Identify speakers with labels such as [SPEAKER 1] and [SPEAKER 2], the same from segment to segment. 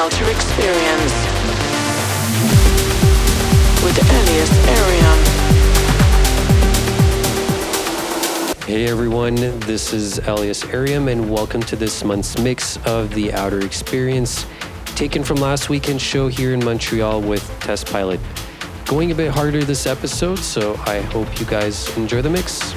[SPEAKER 1] Experience with Elias.
[SPEAKER 2] Hey everyone, this is Elias Erium, and welcome to this month's mix of The Outer Experience, taken from last weekend's show here in Montreal with Test Pilot. Going a bit harder this episode, so I hope you guys enjoy the mix.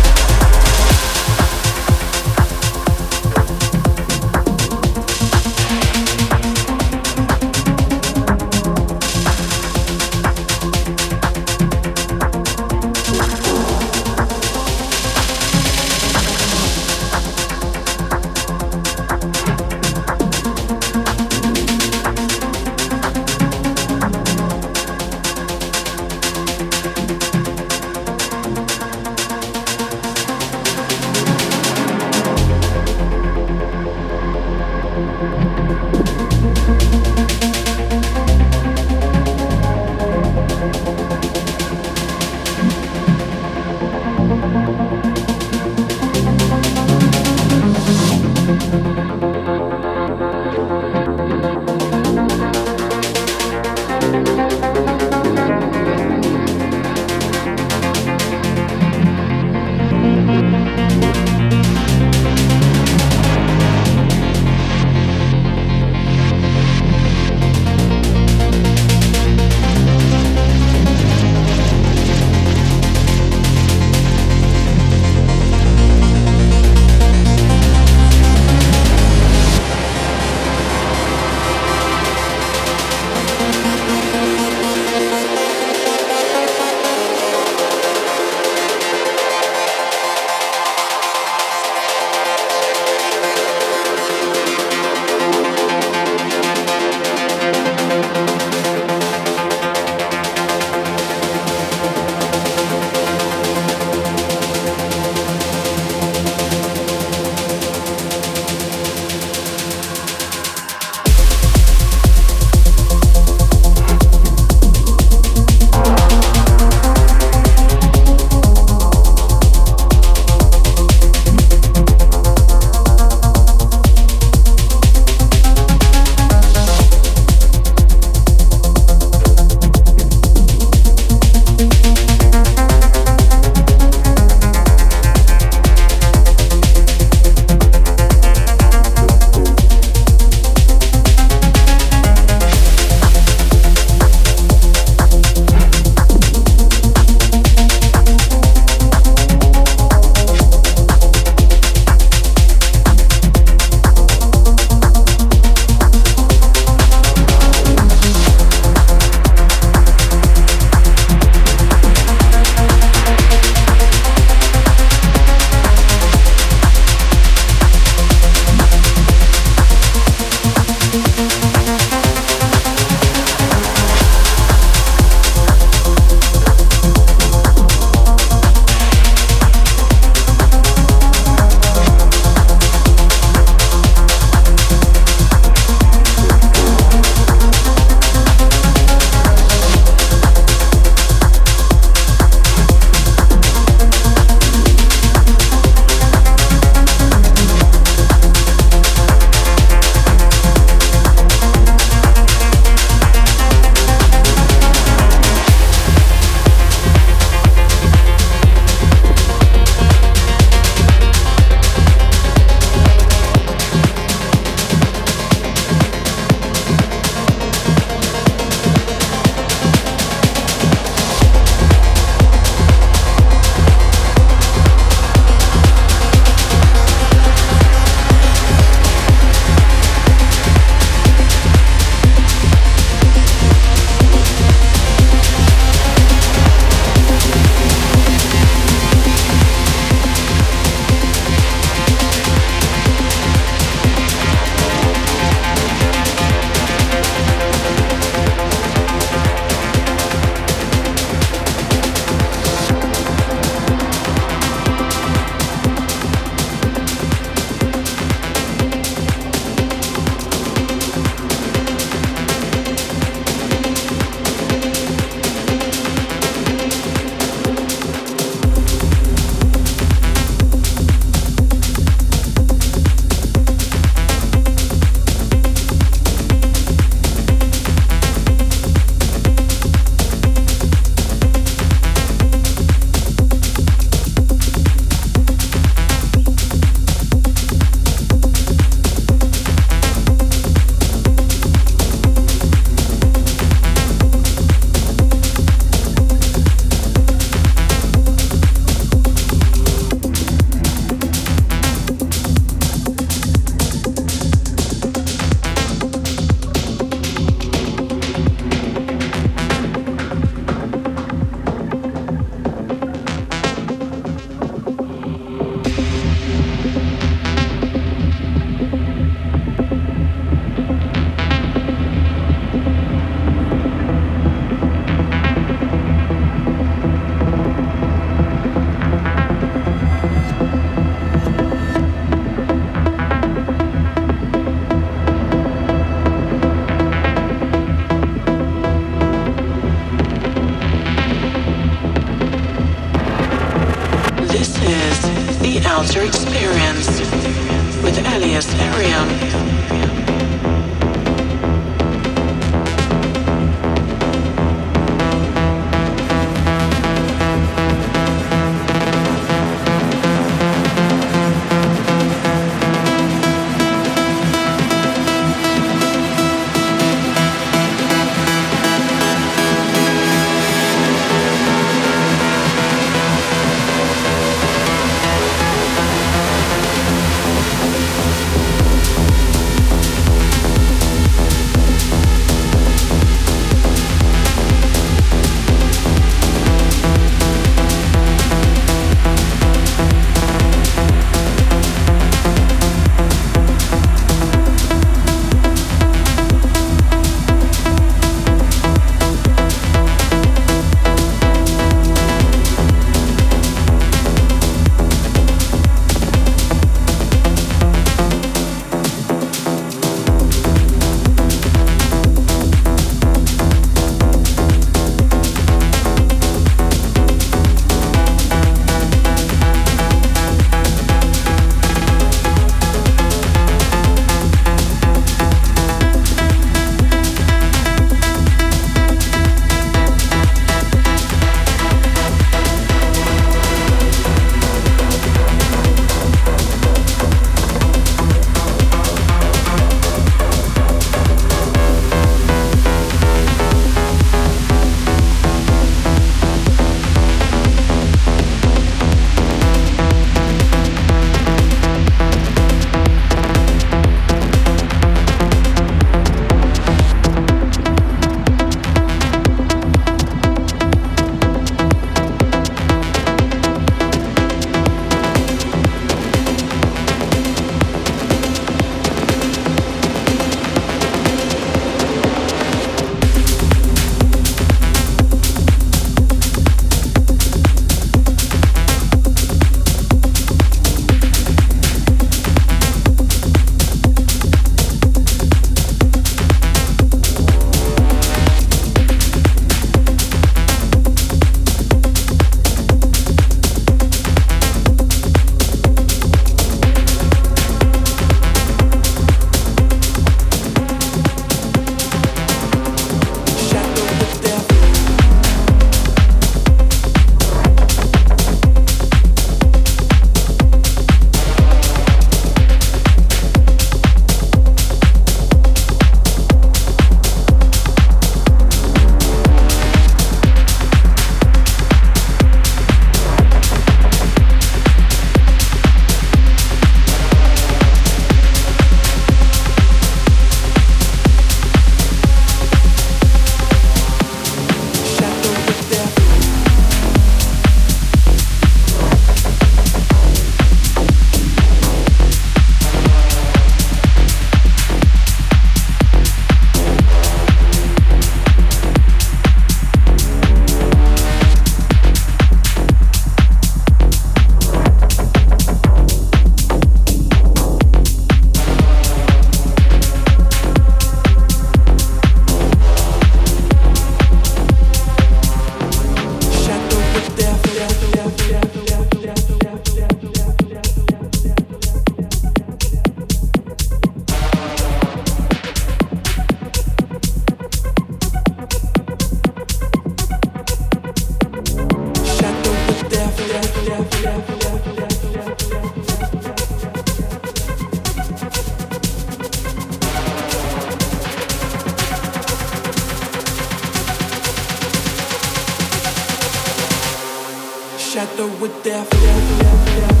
[SPEAKER 1] together with
[SPEAKER 2] death. death, death.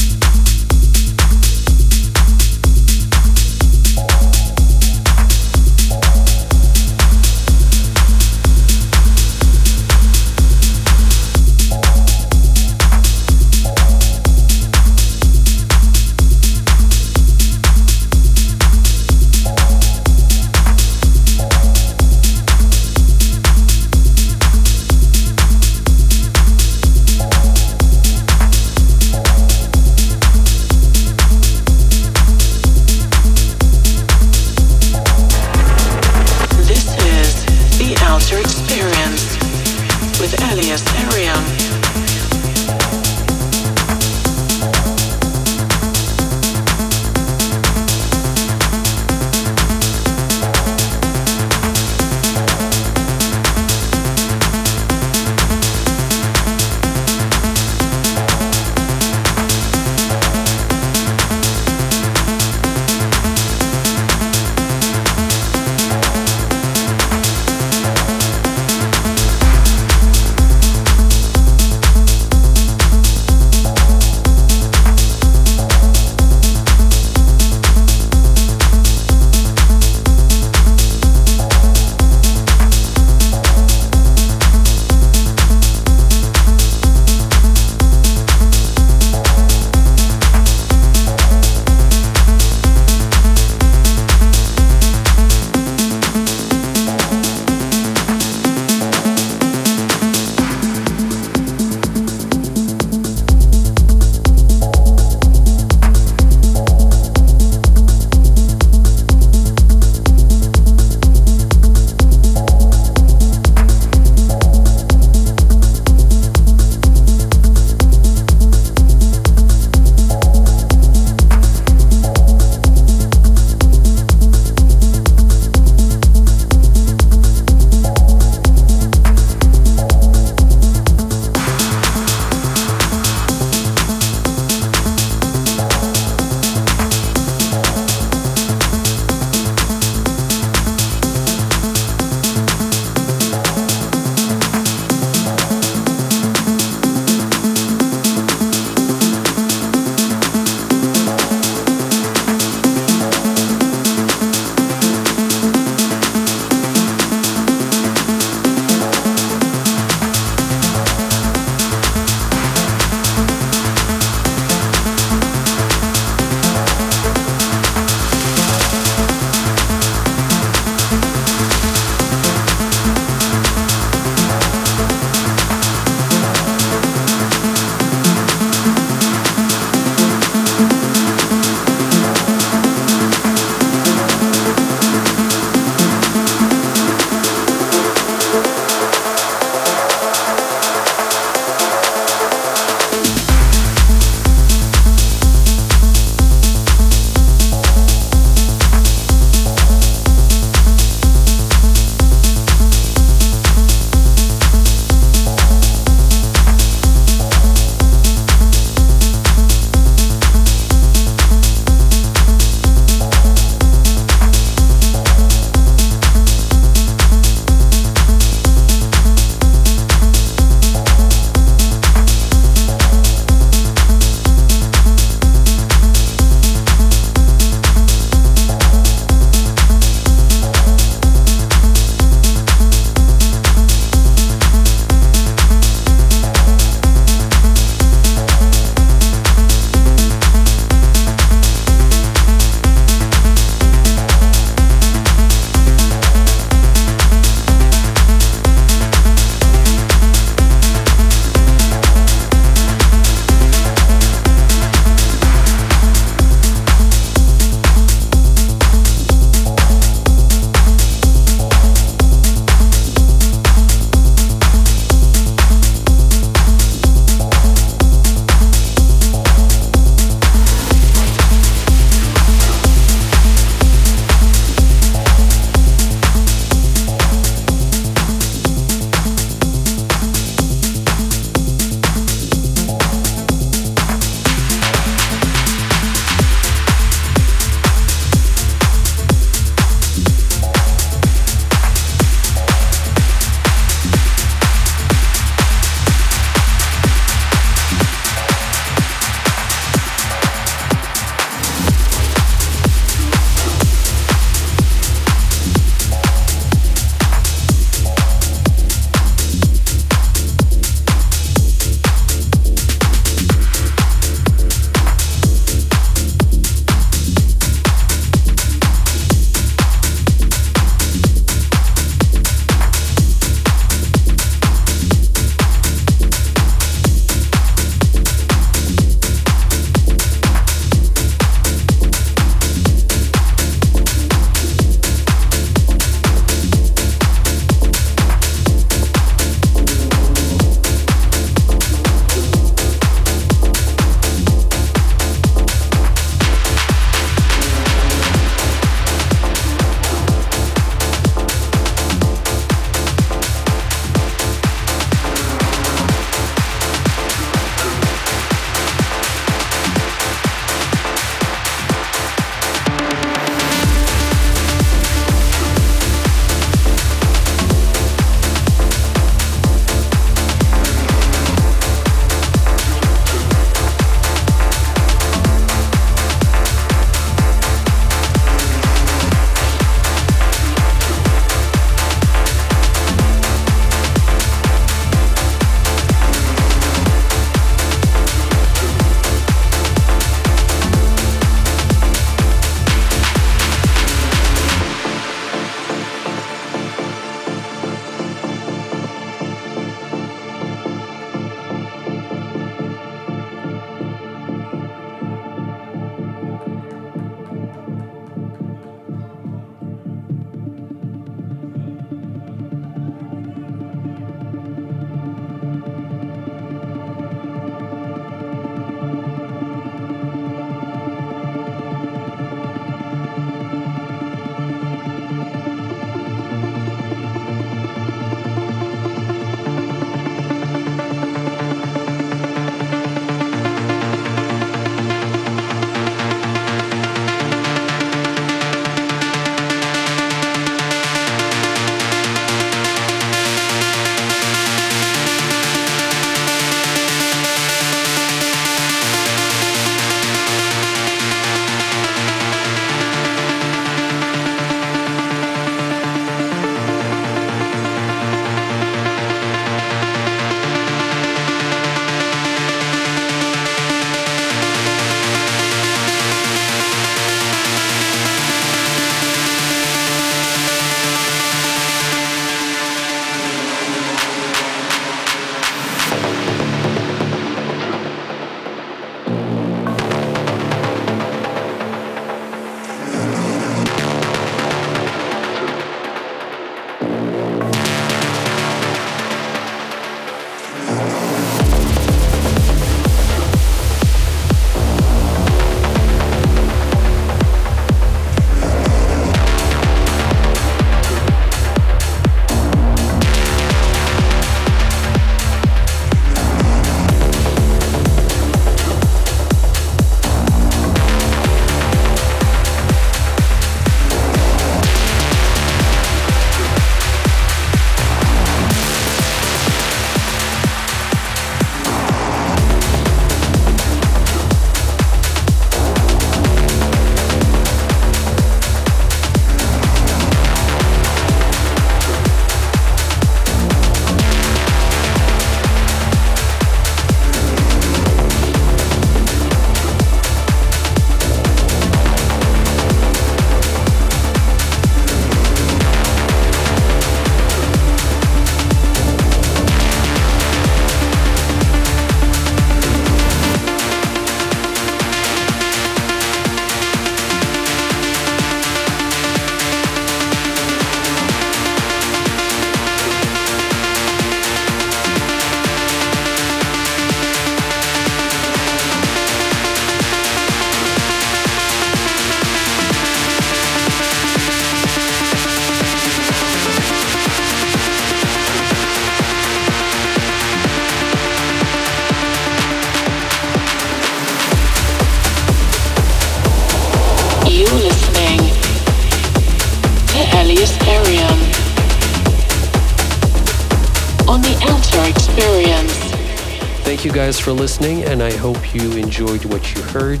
[SPEAKER 2] For listening, and I hope you enjoyed what you heard.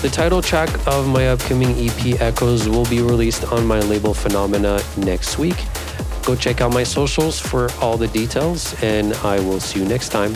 [SPEAKER 2] The title track of my upcoming EP Echoes will be released on my label Phenomena next week. Go check out my socials for all the details, and I will see you next time.